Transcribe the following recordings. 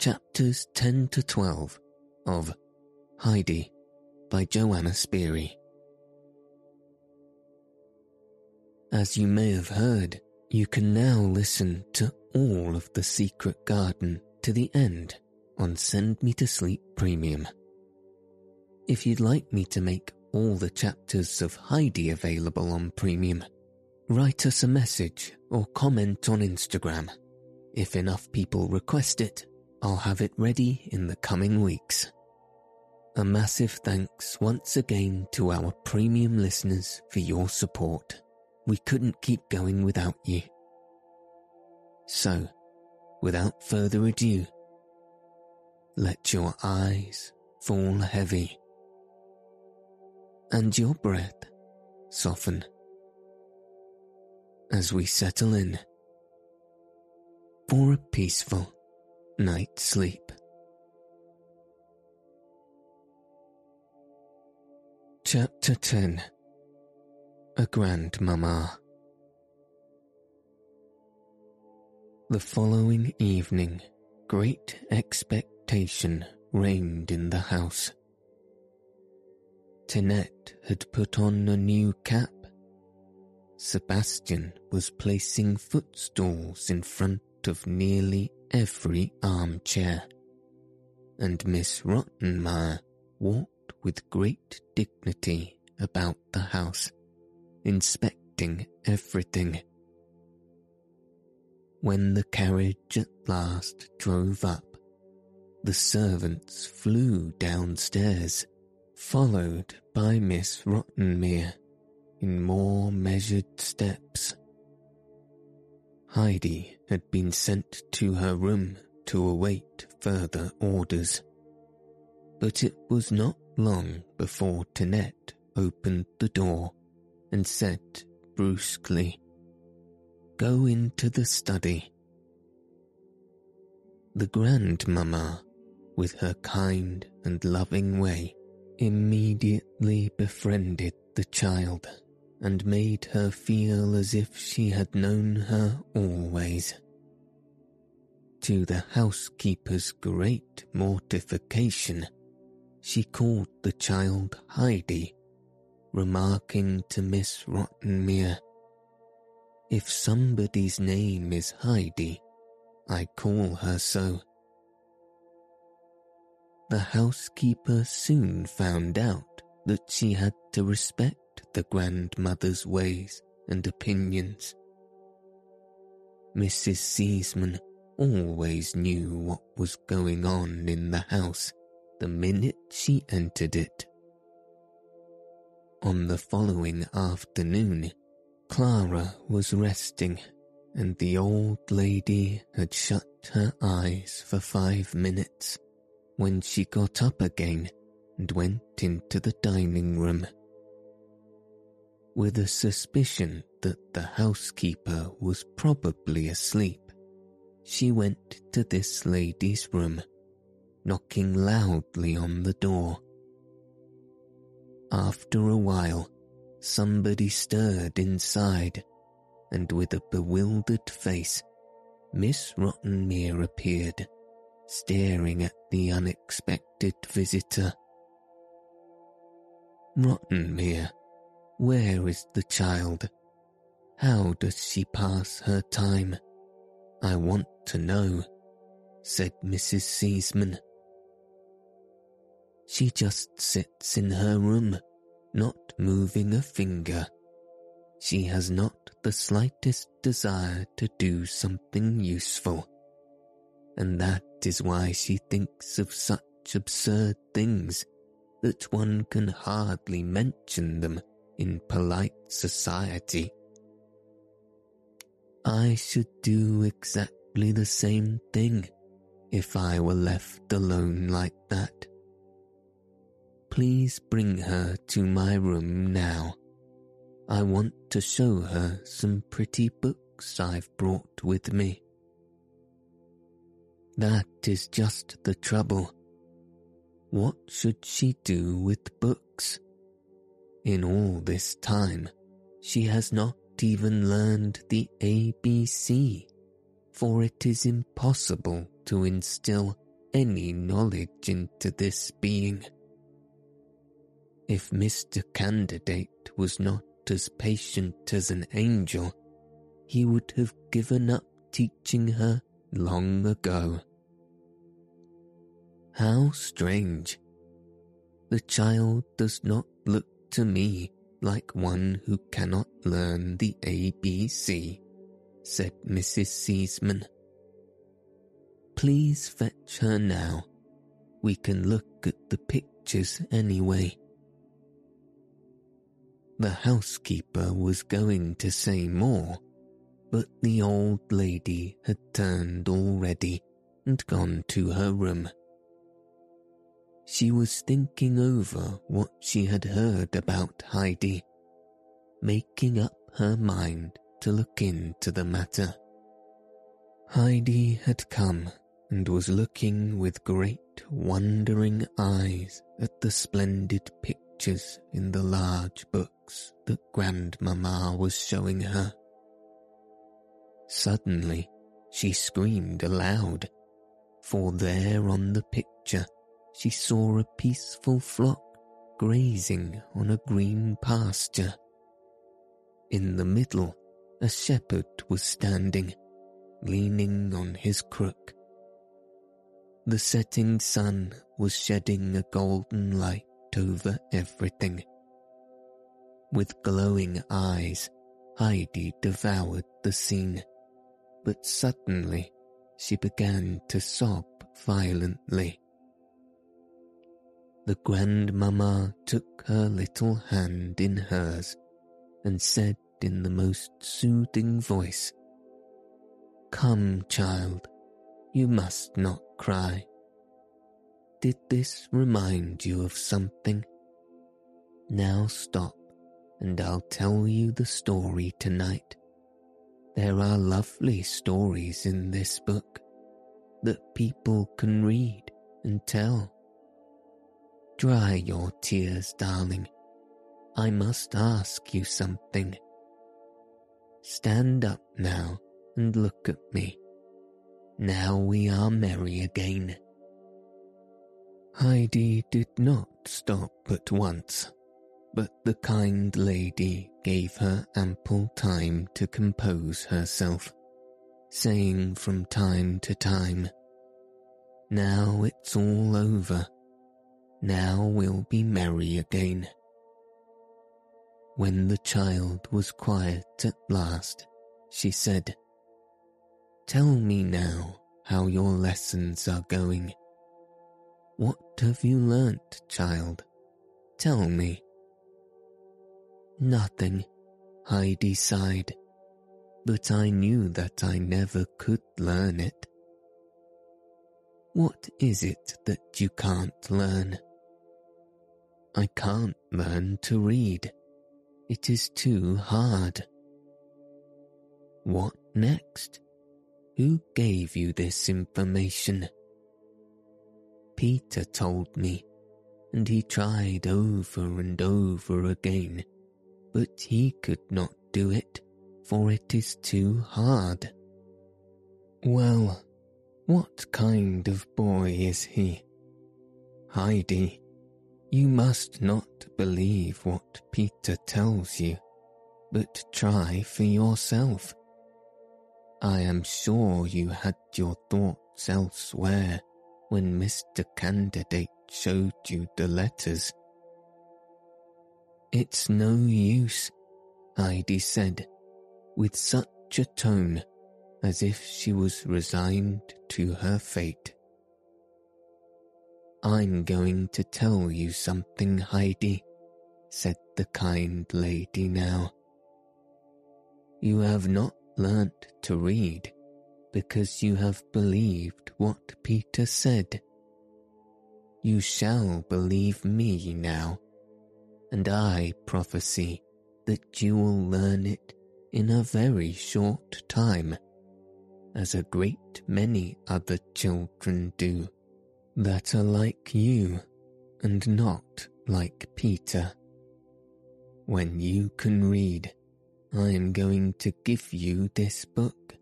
chapters 10 to 12 of Heidi by Johanna Spyri. As you may have heard, you can now listen to all of The Secret Garden to the end on Send Me to Sleep Premium. If you'd like me to make all the chapters of Heidi available on Premium, write us a message or comment on Instagram. If enough people request it, I'll have it ready in the coming weeks. A massive thanks once again to our premium listeners for your support. We couldn't keep going without you. So, without further ado, let your eyes fall heavy and your breath soften as we settle in for a peaceful night's sleep. Chapter 10 A Grandmama The following evening, great expectation reigned in the house. Tinette had put on a new cap. Sebastian was placing footstools in front of nearly every armchair. And Miss Rottenmeier walked with great dignity about the house, inspecting everything. When the carriage at last drove up, the servants flew downstairs followed by Miss Rottenmeier in more measured steps. Heidi had been sent to her room to await further orders. But it was not long before Tinette opened the door and said brusquely, Go into the study. The grandmamma, with her kind and loving way, immediately befriended the child and made her feel as if she had known her always. To the housekeeper's great mortification, she called the child Heidi, remarking to Miss Rottenmeier, If somebody's name is Heidi, I call her so the housekeeper soon found out that she had to respect the grandmother's ways and opinions. Mrs. Sesemann always knew what was going on in the house the minute she entered it. On the following afternoon, Clara was resting and the old lady had shut her eyes for five minutes when she got up again and went into the dining room. With a suspicion that the housekeeper was probably asleep, she went to this lady's room, knocking loudly on the door. After a while, somebody stirred inside, and with a bewildered face, Miss Rottenmeier appeared staring at the unexpected visitor. Rottenmeier, where is the child? How does she pass her time? I want to know. said Mrs. Sesemann. She just sits in her room, not moving a finger. She has not the slightest desire to do something useful. And that is why she thinks of such absurd things that one can hardly mention them in polite society. I should do exactly the same thing if I were left alone like that. Please bring her to my room now. I want to show her some pretty books I've brought with me. That is just the trouble. What should she do with books? In all this time, she has not even learned the ABC, for it is impossible to instill any knowledge into this being. If Mr. Candidate was not as patient as an angel, he would have given up teaching her long ago. How strange. The child does not look to me like one who cannot learn the ABC, said Mrs. Sesemann. Please fetch her now. We can look at the pictures anyway. The housekeeper was going to say more, but the old lady had turned already and gone to her room. She was thinking over what she had heard about Heidi, making up her mind to look into the matter. Heidi had come and was looking with great wondering eyes at the splendid pictures in the large books that Grandmamma was showing her. Suddenly, she screamed aloud, for there on the picture she saw a peaceful flock grazing on a green pasture. In the middle, a shepherd was standing, leaning on his crook. The setting sun was shedding a golden light over everything. With glowing eyes, Heidi devoured the scene, but suddenly she began to sob violently the grandmamma took her little hand in hers and said in the most soothing voice, Come, child, you must not cry. Did this remind you of something? Now stop and I'll tell you the story tonight. There are lovely stories in this book that people can read and tell. Dry your tears, darling. I must ask you something. Stand up now and look at me. Now we are merry again. Heidi did not stop at once, but the kind lady gave her ample time to compose herself, saying from time to time, Now it's all over now we'll be merry again. When the child was quiet at last, she said, Tell me now how your lessons are going. What have you learnt, child? Tell me. Nothing, Heidi sighed, but I knew that I never could learn it. What is it that you can't learn? I can't learn to read. It is too hard. What next? Who gave you this information? Peter told me, and he tried over and over again, but he could not do it, for it is too hard. Well, what kind of boy is he? Heidi, you must not believe what Peter tells you, but try for yourself. I am sure you had your thoughts elsewhere when Mr. Candidate showed you the letters. It's no use, Heidi said, with such a tone as if she was resigned to her fate. I'm going to tell you something, Heidi, said the kind lady now. You have not learnt to read because you have believed what Peter said. You shall believe me now, and I prophesy that you will learn it in a very short time, as a great many other children do that are like you and not like Peter. When you can read, I am going to give you this book.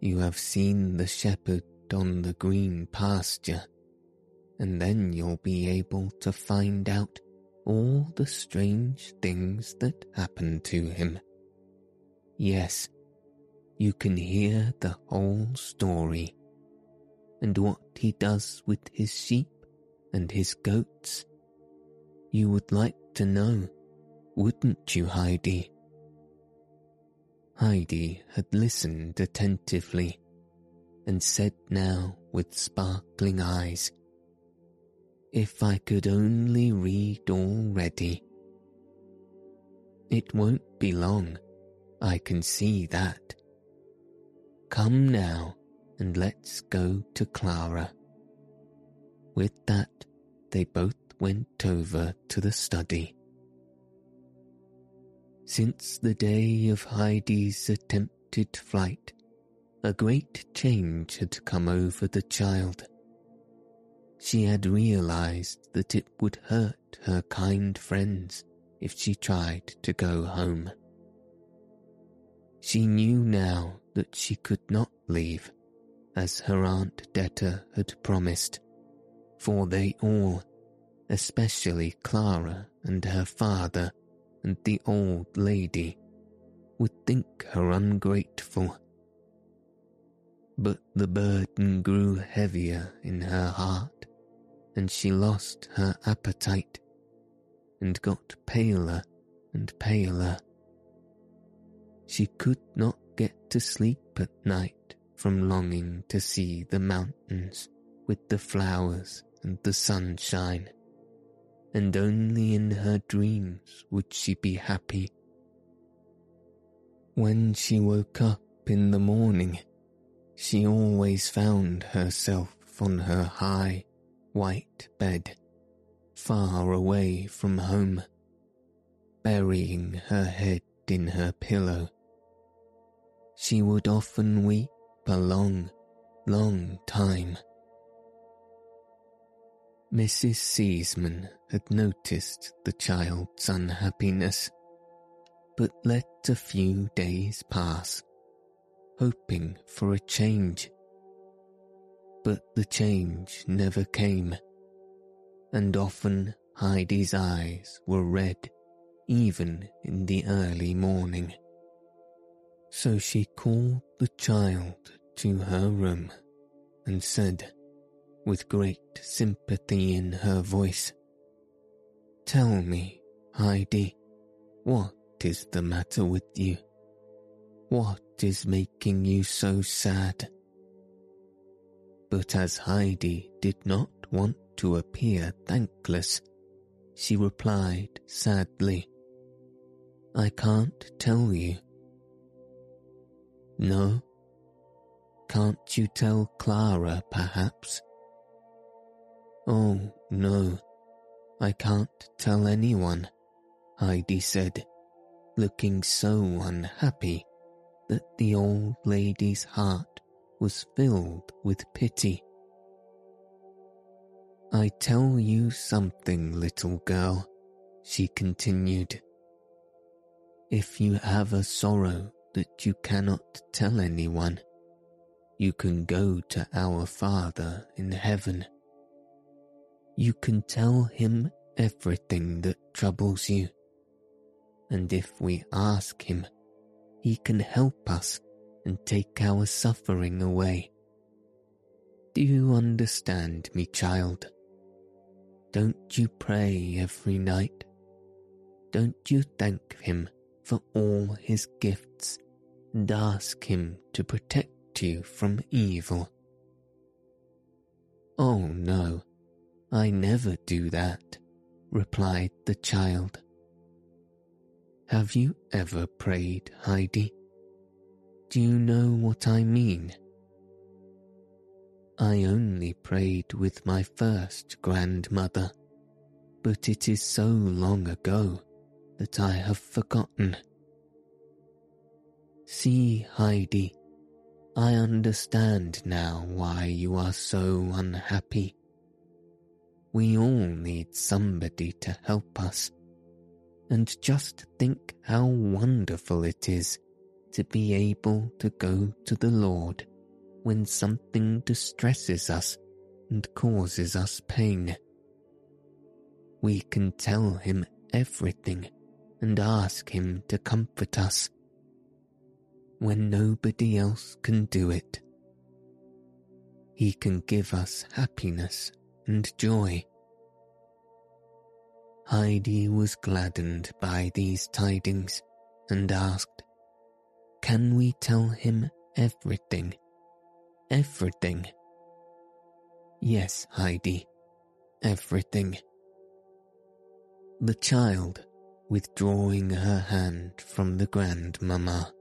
You have seen the shepherd on the green pasture, and then you'll be able to find out all the strange things that happened to him. Yes, you can hear the whole story and what he does with his sheep and his goats. You would like to know, wouldn't you, Heidi? Heidi had listened attentively and said now with sparkling eyes, If I could only read already. It won't be long, I can see that. Come now and let's go to Clara. With that, they both went over to the study. Since the day of Heidi's attempted flight, a great change had come over the child. She had realized that it would hurt her kind friends if she tried to go home. She knew now that she could not leave as her Aunt Detta had promised, for they all, especially Clara and her father and the old lady, would think her ungrateful. But the burden grew heavier in her heart, and she lost her appetite, and got paler and paler. She could not get to sleep at night from longing to see the mountains with the flowers and the sunshine, and only in her dreams would she be happy. When she woke up in the morning, she always found herself on her high, white bed, far away from home, burying her head in her pillow. She would often weep a long, long time. Mrs. Sesemann had noticed the child's unhappiness, but let a few days pass, hoping for a change. But the change never came, and often Heidi's eyes were red even in the early morning. So she called the child to her room and said, with great sympathy in her voice, Tell me, Heidi, what is the matter with you? What is making you so sad? But as Heidi did not want to appear thankless, she replied sadly, I can't tell you. No? Can't you tell Clara, perhaps? Oh, no, I can't tell anyone, Heidi said, looking so unhappy that the old lady's heart was filled with pity. I tell you something, little girl, she continued. If you have a sorrow that you cannot tell anyone, you can go to our Father in heaven. You can tell him everything that troubles you. And if we ask him, he can help us and take our suffering away. Do you understand me, child? Don't you pray every night? Don't you thank Him for all His gifts and ask Him to protect you from evil? Oh no, I never do that, replied the child. Have you ever prayed, Heidi? Do you know what I mean? I only prayed with my first grandmother, but it is so long ago that I have forgotten. See, Heidi, I understand now why you are so unhappy. We all need somebody to help us. And just think how wonderful it is to be able to go to the Lord when something distresses us and causes us pain. We can tell him everything and ask him to comfort us when nobody else can do it. He can give us happiness and joy. Heidi was gladdened by these tidings and asked, Can we tell him everything? Everything? Yes, Heidi, everything. The child, withdrawing her hand from the grandmamma,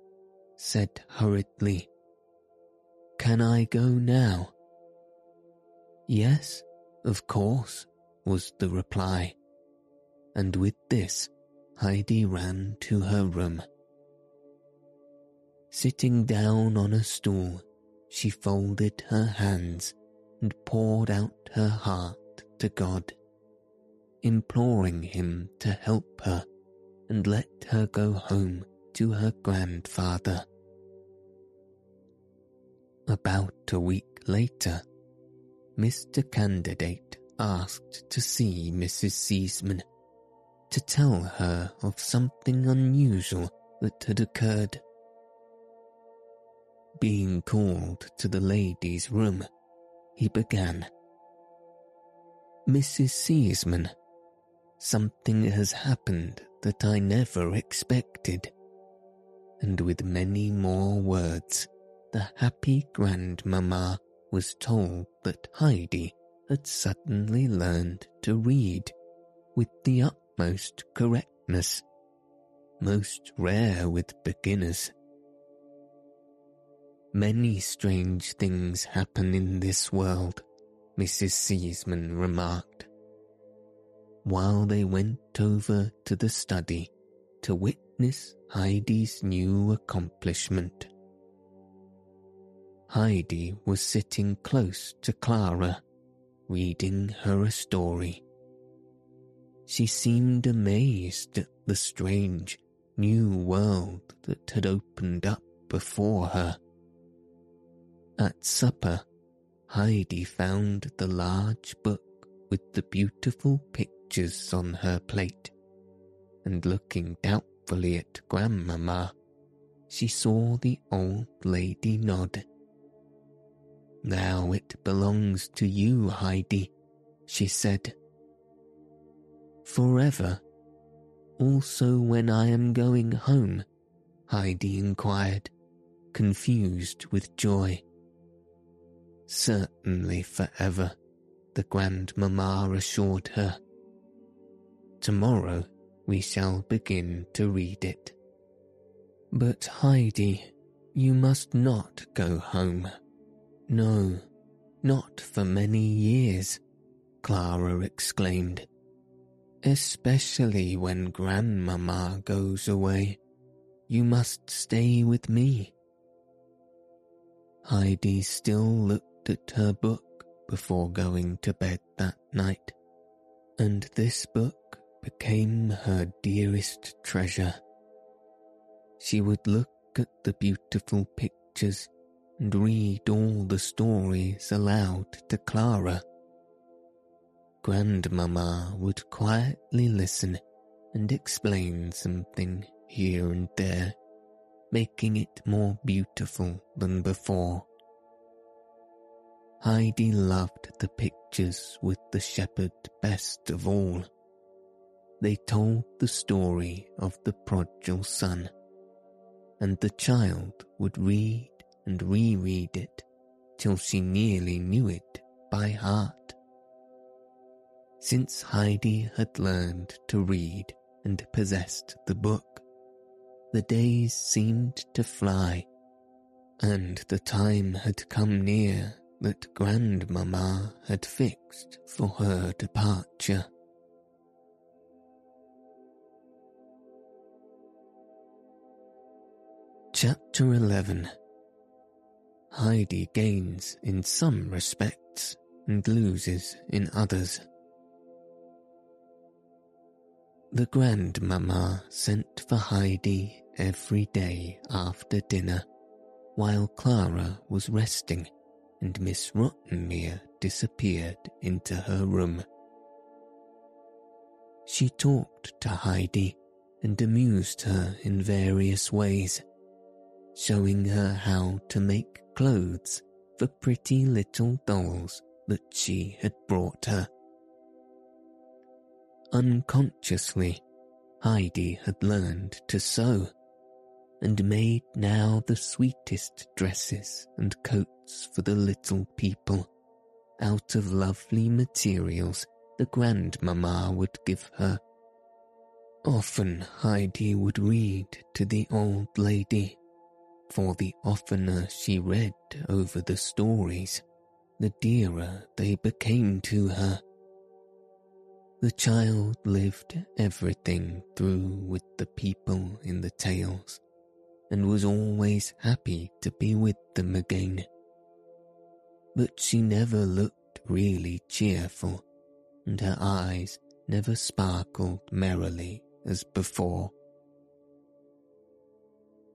said hurriedly, Can I go now? Yes, of course, was the reply. And with this, Heidi ran to her room. Sitting down on a stool, she folded her hands and poured out her heart to God, imploring Him to help her and let her go home to her grandfather. About a week later, Mr. Candidate asked to see Mrs. Sesemann to tell her of something unusual that had occurred. Being called to the lady's room, he began. Mrs. Sesemann, something has happened that I never expected. And with many more words, the happy grandmamma was told that Heidi had suddenly learned to read with the utmost correctness, most rare with beginners. Many strange things happen in this world, Mrs. Sesemann remarked, while they went over to the study to witness Heidi's new accomplishment. Heidi was sitting close to Clara, reading her a story. She seemed amazed at the strange, new world that had opened up before her. At supper, Heidi found the large book with the beautiful on her plate, and looking doubtfully at Grandmamma, she saw the old lady nod. Now it belongs to you, Heidi, she said. Forever. Also when I am going home, Heidi inquired, confused with joy. Certainly forever, the grandmamma assured her. Tomorrow we shall begin to read it. But Heidi, you must not go home. No, not for many years, Clara exclaimed. Especially when Grandmamma goes away. You must stay with me. Heidi still looked at her book before going to bed that night, and this book became her dearest treasure. She would look at the beautiful pictures and read all the stories aloud to Clara. Grandmamma would quietly listen and explain something here and there, making it more beautiful than before. Heidi loved the pictures with the shepherd best of all. They told the story of the prodigal son, and the child would read and reread it till she nearly knew it by heart. Since Heidi had learned to read and possessed the book, the days seemed to fly, and the time had come near that Grandmamma had fixed for her departure. Chapter 11 Heidi gains in some respects and loses in others. The grandmamma sent for Heidi every day after dinner while Clara was resting and Miss Rottenmeier disappeared into her room. She talked to Heidi and amused her in various ways, showing her how to make clothes for pretty little dolls that she had brought her. Unconsciously, Heidi had learned to sew and made now the sweetest dresses and coats for the little people out of lovely materials the grandmamma would give her. Often Heidi would read to the old lady for the oftener she read over the stories, the dearer they became to her. The child lived everything through with the people in the tales, and was always happy to be with them again. But she never looked really cheerful, and her eyes never sparkled merrily as before.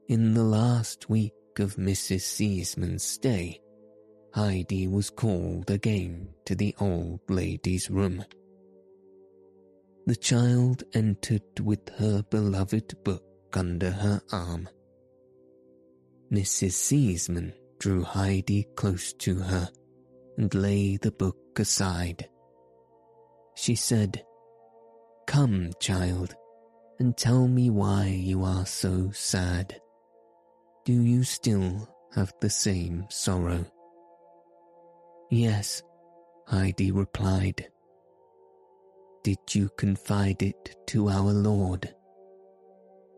In the last week of Mrs. Sesemann's stay, Heidi was called again to the old lady's room. The child entered with her beloved book under her arm. Mrs. Sesemann drew Heidi close to her and lay the book aside. She said, Come, child, and tell me why you are so sad. Do you still have the same sorrow? Yes, Heidi replied. Did you confide it to our Lord?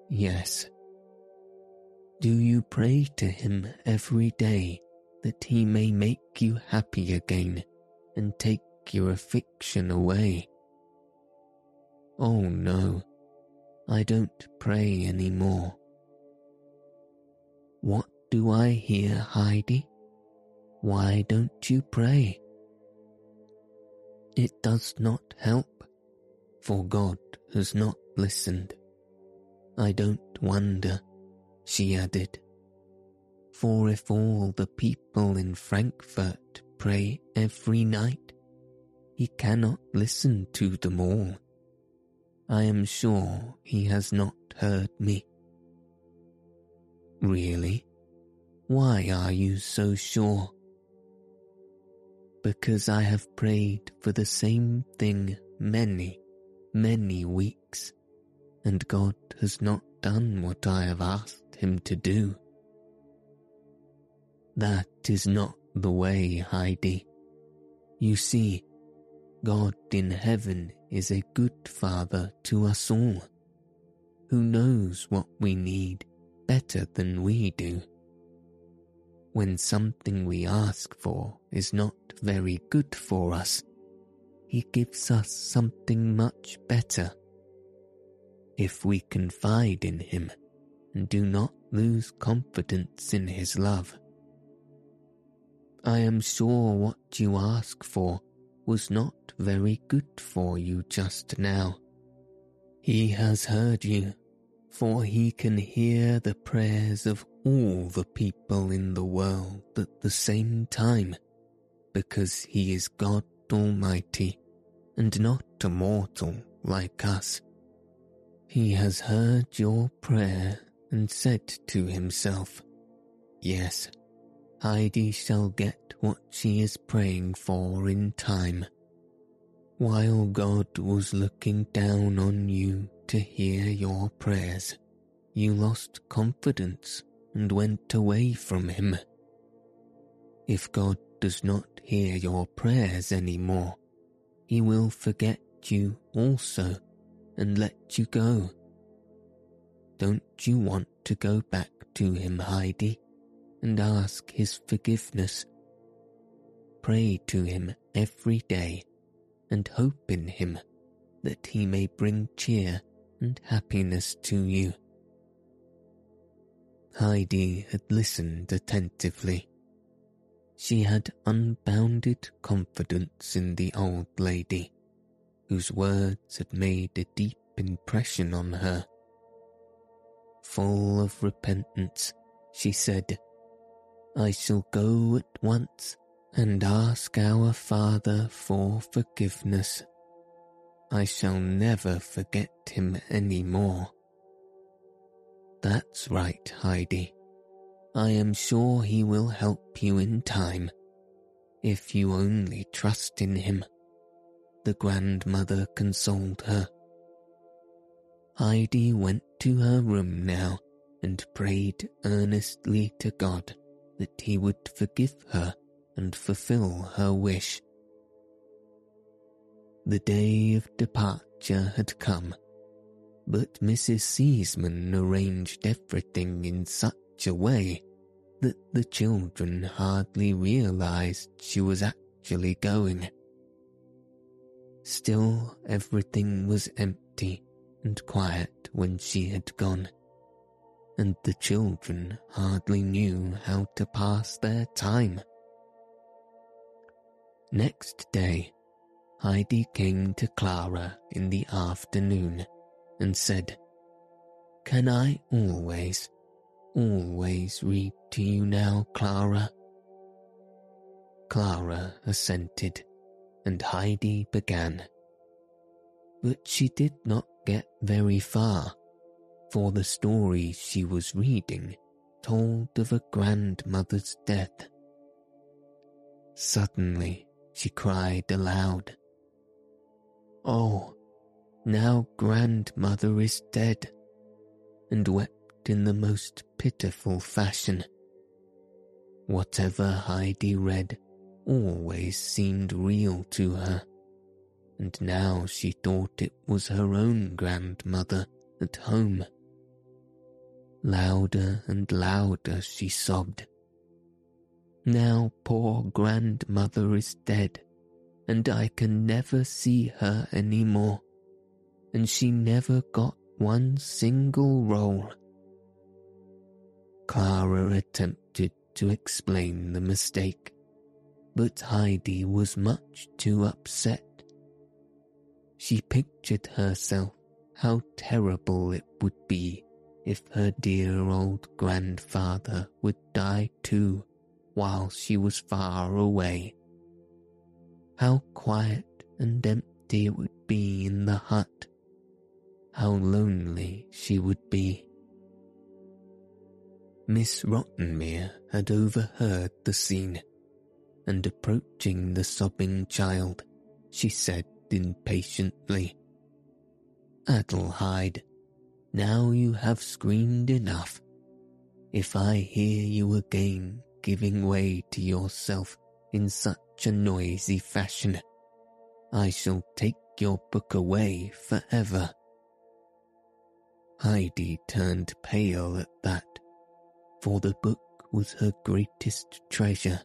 Yes. Do you pray to him every day that he may make you happy again and take your affliction away? Oh no, I don't pray any more. What do I hear, Heidi? Why don't you pray? It does not help, for God has not listened. I don't wonder, she added, for if all the people in Frankfurt pray every night, he cannot listen to them all. I am sure he has not heard me. Really? Why are you so sure? Because I have prayed for the same thing many, many weeks, and God has not done what I have asked him to do. That is not the way, Heidi. You see, God in heaven is a good father to us all, who knows what we need better than we do. When something we ask for is not very good for us, He gives us something much better. If we confide in Him and do not lose confidence in His love. I am sure what you ask for was not very good for you just now. He has heard you for he can hear the prayers of all the people in the world at the same time, because he is God Almighty and not a mortal like us. He has heard your prayer and said to himself, Yes, Heidi shall get what she is praying for in time. While God was looking down on you to hear your prayers, you lost confidence and went away from Him. If God does not hear your prayers any more, He will forget you also and let you go. Don't you want to go back to Him, Heidi, and ask His forgiveness? Pray to Him every day and hope in Him that He may bring cheer and happiness to you. Heidi had listened attentively. She had unbounded confidence in the old lady, whose words had made a deep impression on her. Full of repentance, she said, I shall go at once and ask our Father for forgiveness. I shall never forget him any more. That's right, Heidi. I am sure he will help you in time, if you only trust in him. The grandmother consoled her. Heidi went to her room now and prayed earnestly to God that he would forgive her and fulfill her wish. The day of departure had come, but Mrs. Sesemann arranged everything in such a way that the children hardly realized she was actually going. Still, everything was empty and quiet when she had gone, and the children hardly knew how to pass their time. Next day, Heidi came to Clara in the afternoon and said, Can I always, always read to you now, Clara? Clara assented, and Heidi began. But she did not get very far, for the story she was reading told of a grandmother's death. Suddenly, she cried aloud. Oh, now grandmother is dead, and wept in the most pitiful fashion. Whatever Heidi read always seemed real to her, and now she thought it was her own grandmother at home. Louder and louder she sobbed. Now poor grandmother is dead, and I can never see her any more and she never got one single roll. Clara attempted to explain the mistake, but Heidi was much too upset. She pictured herself how terrible it would be if her dear old grandfather would die too while she was far away. How quiet and empty it would be in the hut how lonely she would be. Miss Rottenmeier had overheard the scene, and approaching the sobbing child, she said impatiently, Adelheid, now you have screamed enough. If I hear you again giving way to yourself in such a noisy fashion, I shall take your book away forever. Heidi turned pale at that, for the book was her greatest treasure.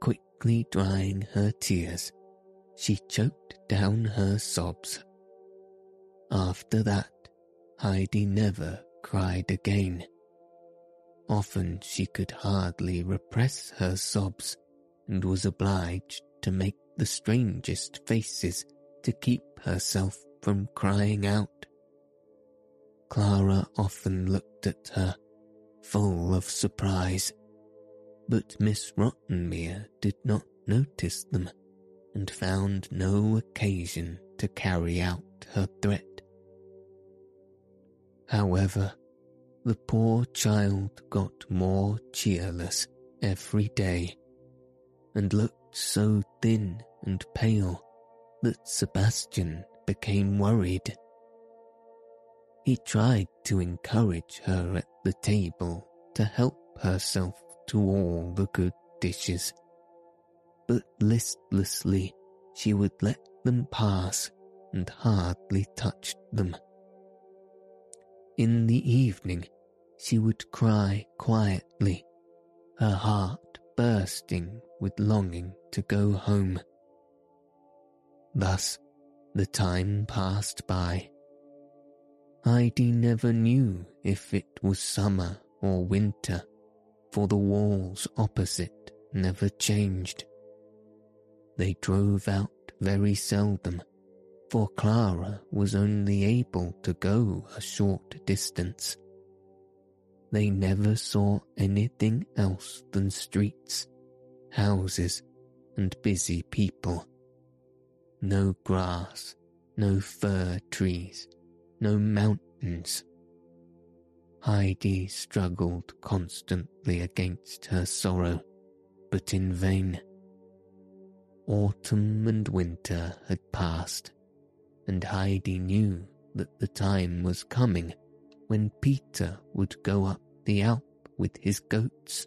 Quickly drying her tears, she choked down her sobs. After that, Heidi never cried again. Often she could hardly repress her sobs and was obliged to make the strangest faces to keep herself from crying out. Clara often looked at her, full of surprise, but Miss Rottenmeier did not notice them and found no occasion to carry out her threat. However, the poor child got more cheerless every day and looked so thin and pale that Sebastian became worried. He tried to encourage her at the table to help herself to all the good dishes, but listlessly she would let them pass and hardly touched them. In the evening, she would cry quietly, her heart bursting with longing to go home. Thus, the time passed by. Heidi never knew if it was summer or winter, for the walls opposite never changed. They drove out very seldom, for Clara was only able to go a short distance. They never saw anything else than streets, houses, and busy people. No grass, no fir trees, no mountains. Heidi struggled constantly against her sorrow, but in vain. Autumn and winter had passed, and Heidi knew that the time was coming when Peter would go up the Alp with his goats,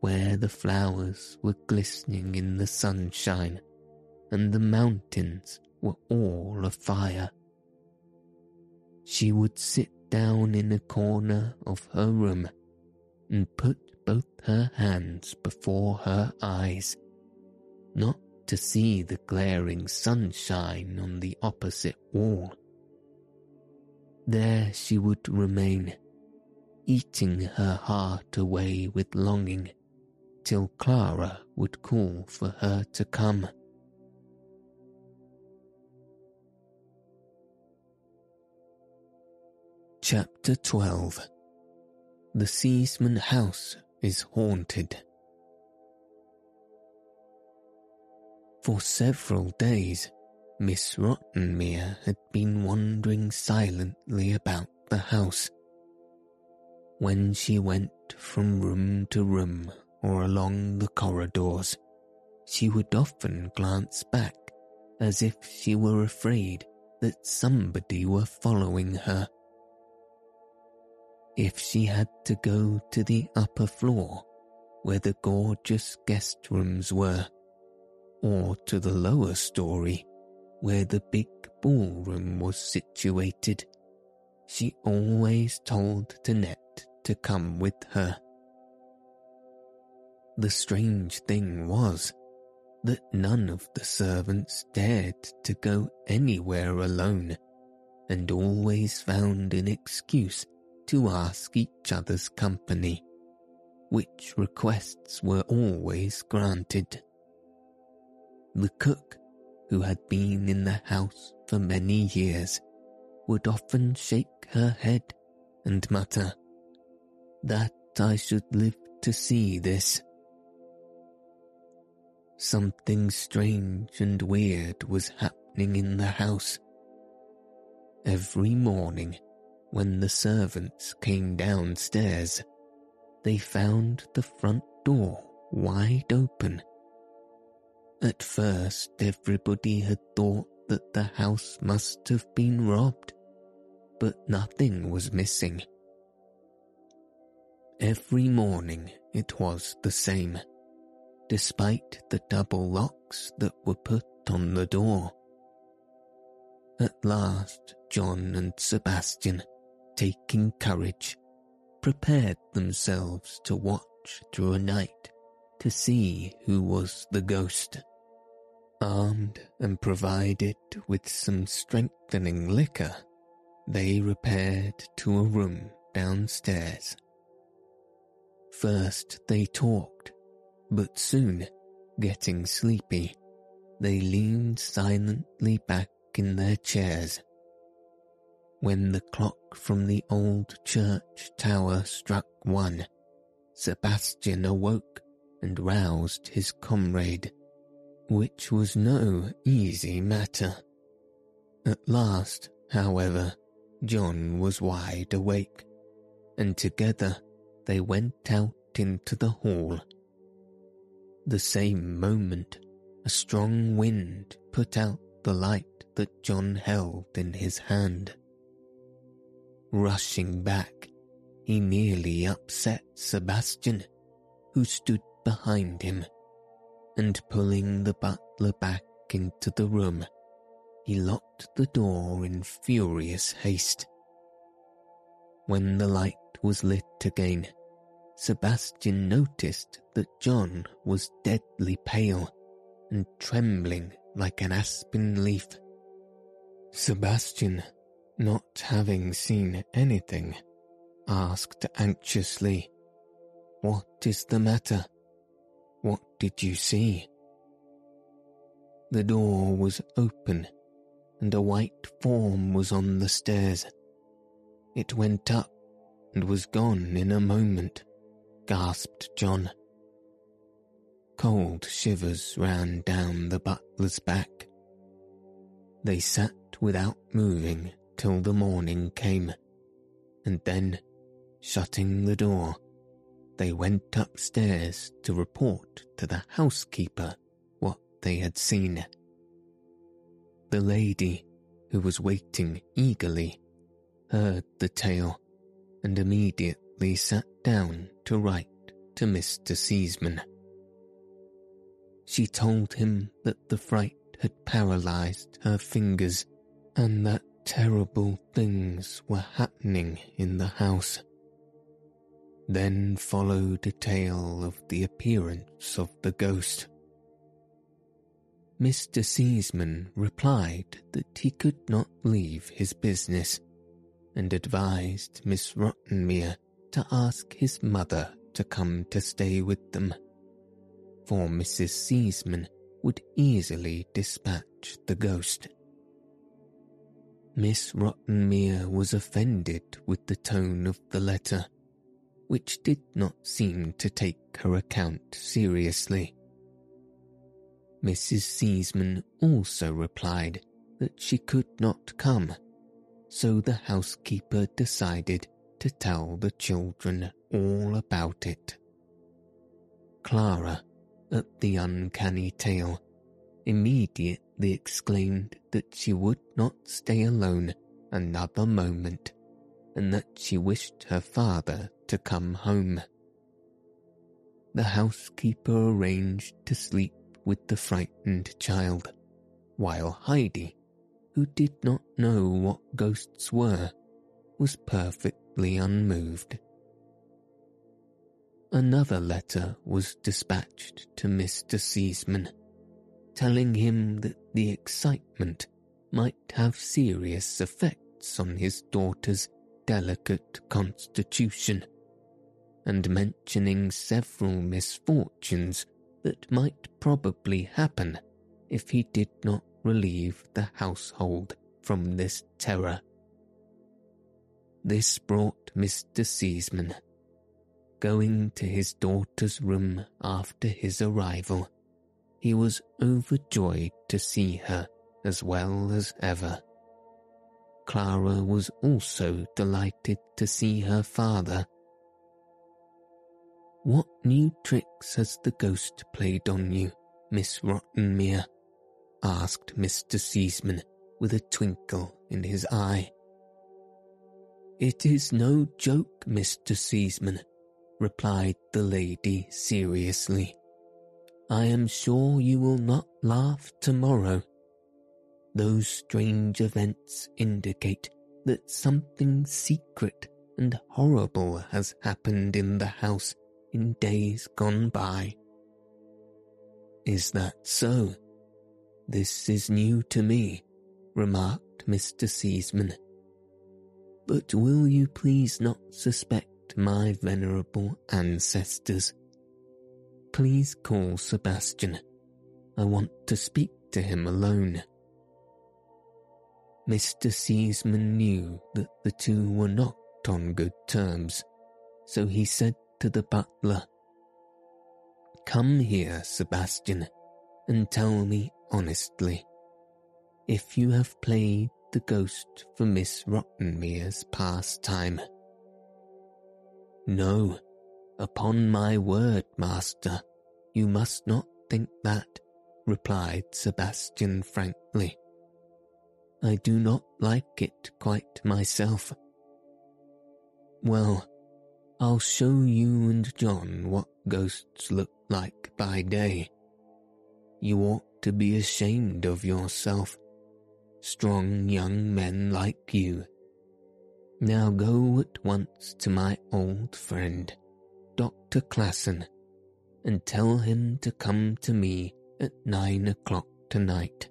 where the flowers were glistening in the sunshine and the mountains were all afire. She would sit down in a corner of her room and put both her hands before her eyes, not to see the glaring sunshine on the opposite wall. There she would remain, eating her heart away with longing, till Clara would call for her to come. Chapter 12 The Sesemann House is Haunted. For several days, Miss Rottenmeier had been wandering silently about the house. When she went from room to room or along the corridors, she would often glance back as if she were afraid that somebody were following her if she had to go to the upper floor where the gorgeous guest rooms were, or to the lower story where the big ballroom was situated, she always told Tinette to come with her. The strange thing was that none of the servants dared to go anywhere alone and always found an excuse to ask each other's company, which requests were always granted. The cook, who had been in the house for many years, would often shake her head and mutter, That I should live to see this. Something strange and weird was happening in the house. Every morning, when the servants came downstairs, they found the front door wide open. At first, everybody had thought that the house must have been robbed, but nothing was missing. Every morning it was the same, despite the double locks that were put on the door. At last, John and Sebastian taking courage, prepared themselves to watch through a night to see who was the ghost. Armed and provided with some strengthening liquor, they repaired to a room downstairs. First they talked, but soon, getting sleepy, they leaned silently back in their chairs when the clock from the old church tower struck one, Sebastian awoke and roused his comrade, which was no easy matter. At last, however, John was wide awake, and together they went out into the hall. The same moment, a strong wind put out the light that John held in his hand. Rushing back, he nearly upset Sebastian, who stood behind him, and pulling the butler back into the room, he locked the door in furious haste. When the light was lit again, Sebastian noticed that John was deadly pale and trembling like an aspen leaf. Sebastian, not having seen anything, asked anxiously, What is the matter? What did you see? The door was open, and a white form was on the stairs. It went up and was gone in a moment, gasped John. Cold shivers ran down the butler's back. They sat without moving till the morning came, and then, shutting the door, they went upstairs to report to the housekeeper what they had seen. The lady, who was waiting eagerly, heard the tale and immediately sat down to write to Mr. Sesemann. She told him that the fright had paralyzed her fingers and that terrible things were happening in the house. Then followed a tale of the appearance of the ghost. Mr. Sesemann replied that he could not leave his business and advised Miss Rottenmeier to ask his mother to come to stay with them, for Mrs. Sesemann would easily dispatch the ghost. Miss Rottenmeier was offended with the tone of the letter, which did not seem to take her account seriously. Mrs. Sesemann also replied that she could not come, so the housekeeper decided to tell the children all about it. Clara, at the uncanny tale, immediately exclaimed that she would not stay alone another moment and that she wished her father to come home. The housekeeper arranged to sleep with the frightened child, while Heidi, who did not know what ghosts were, was perfectly unmoved. Another letter was dispatched to Mr. Sesemann telling him that the excitement might have serious effects on his daughter's delicate constitution, and mentioning several misfortunes that might probably happen if he did not relieve the household from this terror. This brought Mr. Sesemann. Going to his daughter's room after his arrival, he was overjoyed to see her as well as ever. Clara was also delighted to see her father. What new tricks has the ghost played on you, Miss Rottenmeier? asked Mr. Sesemann with a twinkle in his eye. It is no joke, Mr. Sesemann, replied the lady seriously. I am sure you will not laugh tomorrow. Those strange events indicate that something secret and horrible has happened in the house in days gone by. Is that so? This is new to me, remarked Mr. Sesemann. But will you please not suspect my venerable ancestors? Please call Sebastian. I want to speak to him alone. Mr. Sesemann knew that the two were not on good terms, so he said to the butler, Come here, Sebastian, and tell me honestly if you have played the ghost for Miss Rottenmeier's pastime. No, upon my word, master, you must not think that, replied Sebastian frankly. I do not like it quite myself. Well, I'll show you and John what ghosts look like by day. You ought to be ashamed of yourself, strong young men like you. Now go at once to my old friend, Dr. Classen, and tell him to come to me at nine o'clock tonight.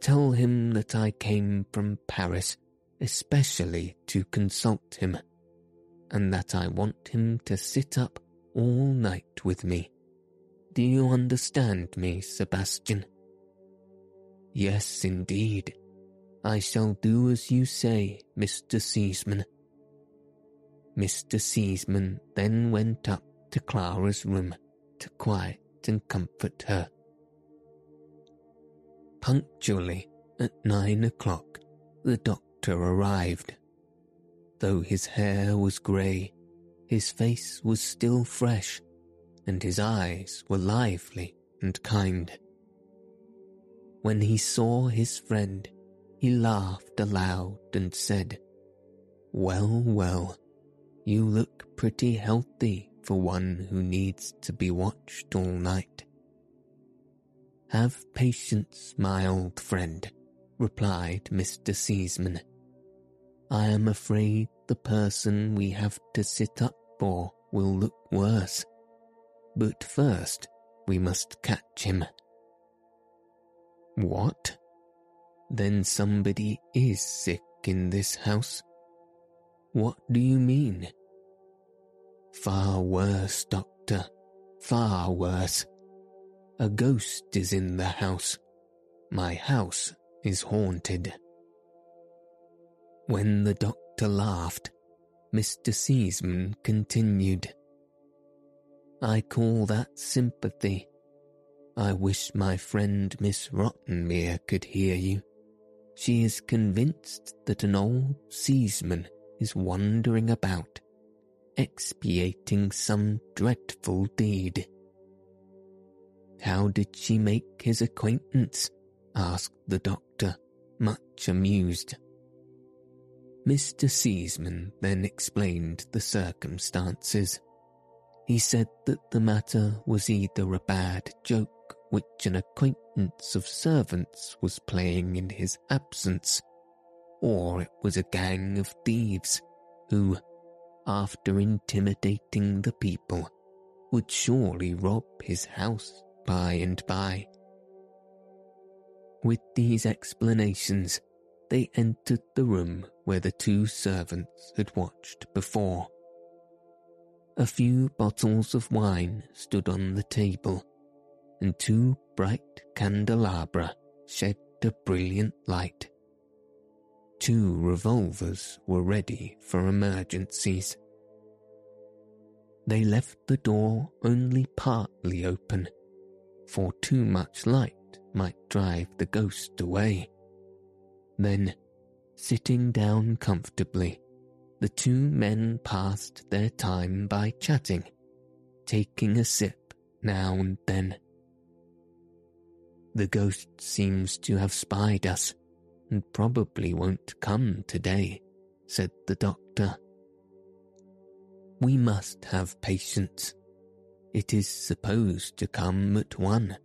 Tell him that I came from Paris especially to consult him, and that I want him to sit up all night with me. Do you understand me, Sebastian? Yes, indeed. I shall do as you say, Mr. Sesemann. Mr. Sesemann then went up to Clara's room to quiet and comfort her. Punctually at nine o'clock, the doctor arrived. Though his hair was grey, his face was still fresh, and his eyes were lively and kind. When he saw his friend, he laughed aloud and said, Well, well, you look pretty healthy for one who needs to be watched all night. Have patience, my old friend, replied Mr. Sesemann. I am afraid the person we have to sit up for will look worse. But first, we must catch him. What? Then somebody is sick in this house? What do you mean? Far worse, Doctor, far worse. A ghost is in the house. My house is haunted. When the doctor laughed, Mr. Sesemann continued. I call that sympathy. I wish my friend Miss Rottenmeier could hear you. She is convinced that an old Sesemann is wandering about, expiating some dreadful deed. How did she make his acquaintance? asked the doctor, much amused. Mr. Sesemann then explained the circumstances. He said that the matter was either a bad joke which an acquaintance of servants was playing in his absence, or it was a gang of thieves who, after intimidating the people, would surely rob his house by and by. With these explanations, they entered the room where the two servants had watched before. A few bottles of wine stood on the table, and two bright candelabra shed a brilliant light. Two revolvers were ready for emergencies. They left the door only partly open for too much light might drive the ghost away. Then, sitting down comfortably, the two men passed their time by chatting, taking a sip now and then. The ghost seems to have spied us and probably won't come today, said the doctor. We must have patience it is supposed to come at one,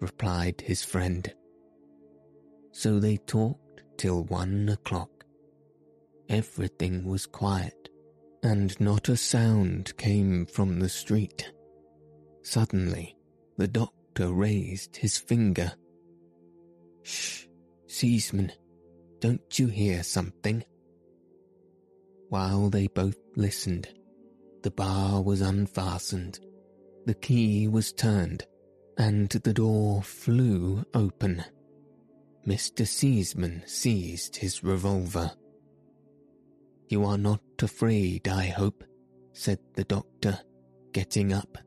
replied his friend. So they talked till one o'clock. Everything was quiet, and not a sound came from the street. Suddenly, the doctor raised his finger. Shh, Sesemann, don't you hear something? While they both listened, the bar was unfastened the key was turned, and the door flew open. Mr. Sesemann seized his revolver. You are not afraid, I hope, said the doctor, getting up.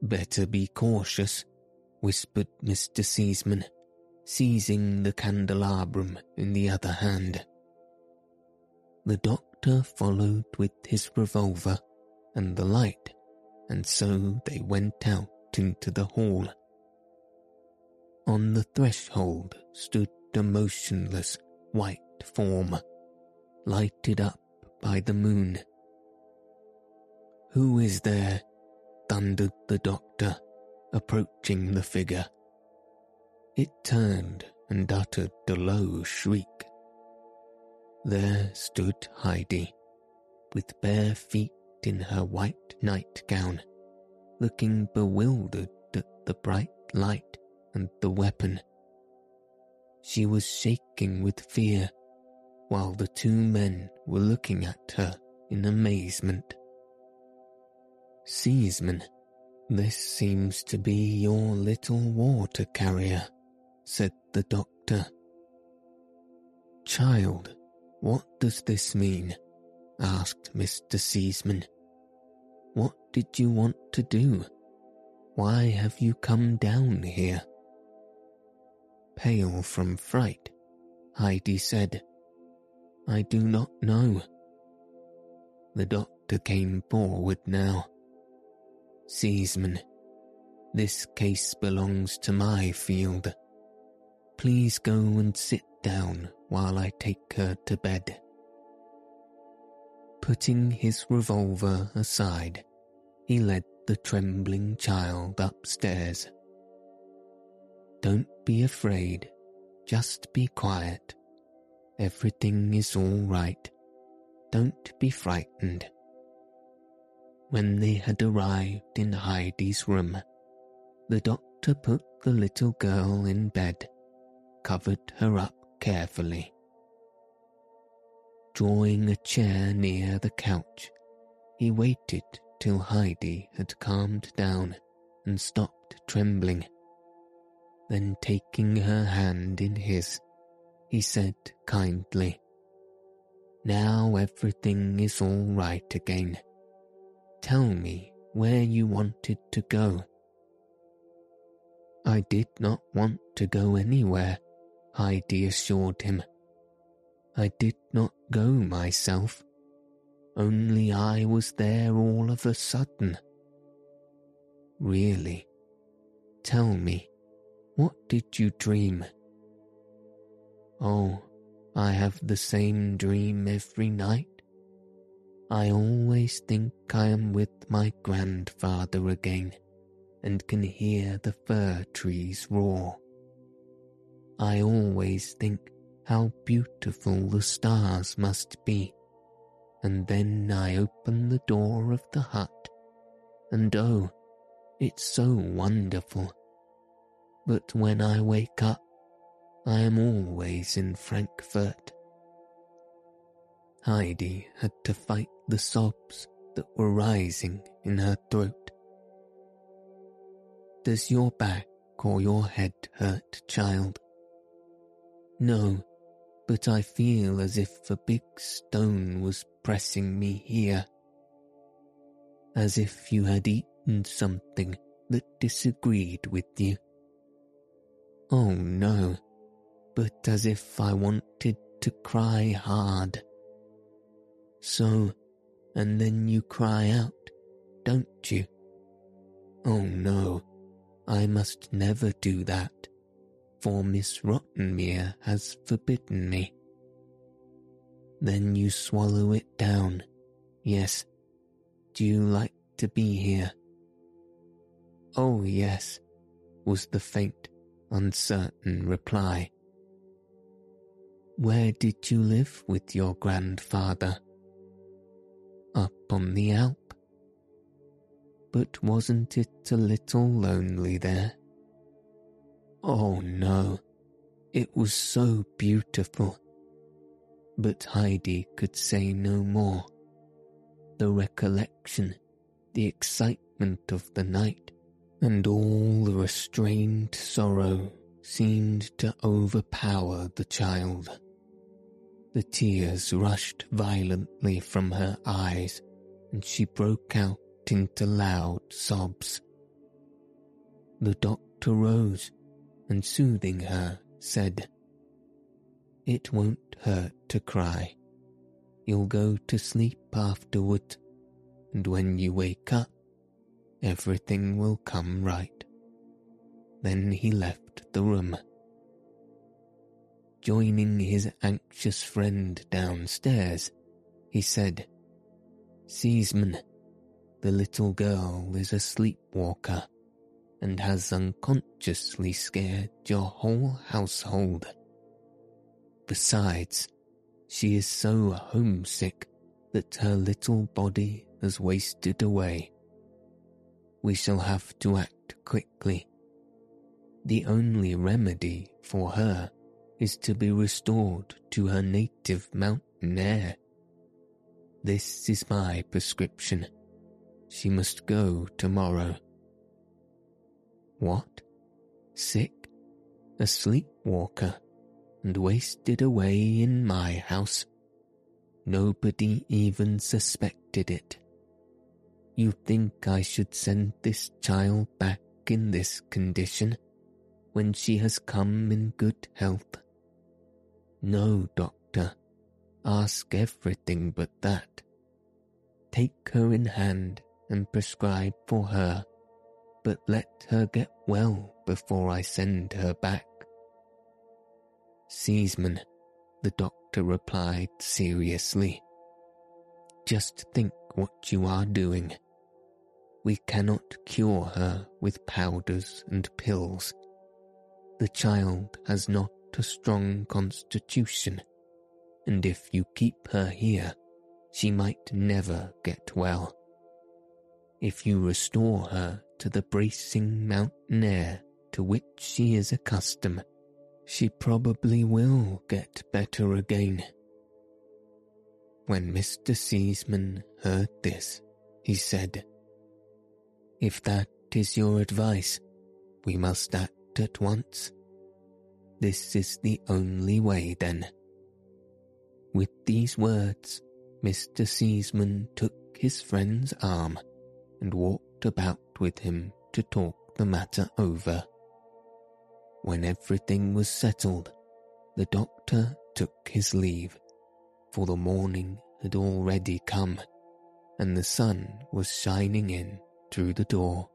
Better be cautious, whispered Mr. Sesemann, seizing the candelabrum in the other hand. The doctor doctor followed with his revolver and the light, and so they went out into the hall. On the threshold stood a motionless white form, lighted up by the moon. Who is there? thundered the doctor, approaching the figure. It turned and uttered a low shriek. There stood Heidi, with bare feet in her white nightgown, looking bewildered at the bright light and the weapon. She was shaking with fear, while the two men were looking at her in amazement. Sesemann, this seems to be your little water carrier, said the doctor. Child, what does this mean? Asked Mr. Sesemann. What did you want to do? Why have you come down here? Pale from fright, Heidi said, I do not know. The doctor came forward now. Sesemann, this case belongs to my field. Please go and sit down while I take her to bed. Putting his revolver aside, he led the trembling child upstairs. Don't be afraid, just be quiet. Everything is all right. Don't be frightened. When they had arrived in Heidi's room, the doctor put the little girl in bed, covered her up carefully. Drawing a chair near the couch, he waited till Heidi had calmed down and stopped trembling. Then taking her hand in his, he said kindly, Now everything is all right again. Tell me where you wanted to go. I did not want to go anywhere, Heidi assured him. I did not go myself. Only I was there all of a sudden. Really? Tell me, what did you dream? Oh, I have the same dream every night. I always think I am with my grandfather again and can hear the fir trees roar. I always think how beautiful the stars must be, and then I open the door of the hut, and oh, it's so wonderful. But when I wake up, I am always in Frankfurt. Heidi had to fight the sobs that were rising in her throat. Does your back or your head hurt, child? No, but I feel as if a big stone was pressing me here. As if you had eaten something that disagreed with you. Oh no, but as if I wanted to cry hard. So, and then you cry out, don't you? Oh no, I must never do that, for Miss Rottenmeier has forbidden me. Then you swallow it down. Yes. Do you like to be here? Oh, yes, was the faint, uncertain reply. Where did you live with your grandfather? Up on the Alp but wasn't it a little lonely there? Oh no, it was so beautiful. But Heidi could say no more. The recollection, the excitement of the night, and all the restrained sorrow seemed to overpower the child. The tears rushed violently from her eyes, and she broke out into loud sobs. The doctor rose and, soothing her, said, It won't hurt to cry. You'll go to sleep afterward, and when you wake up, everything will come right. Then he left the room. Joining his anxious friend downstairs, he said, Sesemann, the little girl is a sleepwalker and has unconsciously scared your whole household. Besides, she is so homesick that her little body has wasted away. We shall have to act quickly. The only remedy for her is to be restored to her native mountain air. This is my prescription. She must go tomorrow. What? Sick? A sleepwalker? And wasted away in my house? Nobody even suspected it. You think I should send this child back in this condition when she has come in good health? No, doctor. Ask everything but that. Take her in hand and prescribe for her, but let her get well before I send her back. Sesemann, the doctor replied seriously. Just think what you are doing. We cannot cure her with powders and pills. The child has not a strong constitution, and if you keep her here, she might never get well. If you restore her to the bracing mountain air to which she is accustomed, she probably will get better again. When Mr. Sesemann heard this, he said, If that is your advice, we must act at once. This is the only way then. With these words, Mr. Sesemann took his friend's arm and walked about with him to talk the matter over. When everything was settled, the doctor took his leave, for the morning had already come, and the sun was shining in through the door.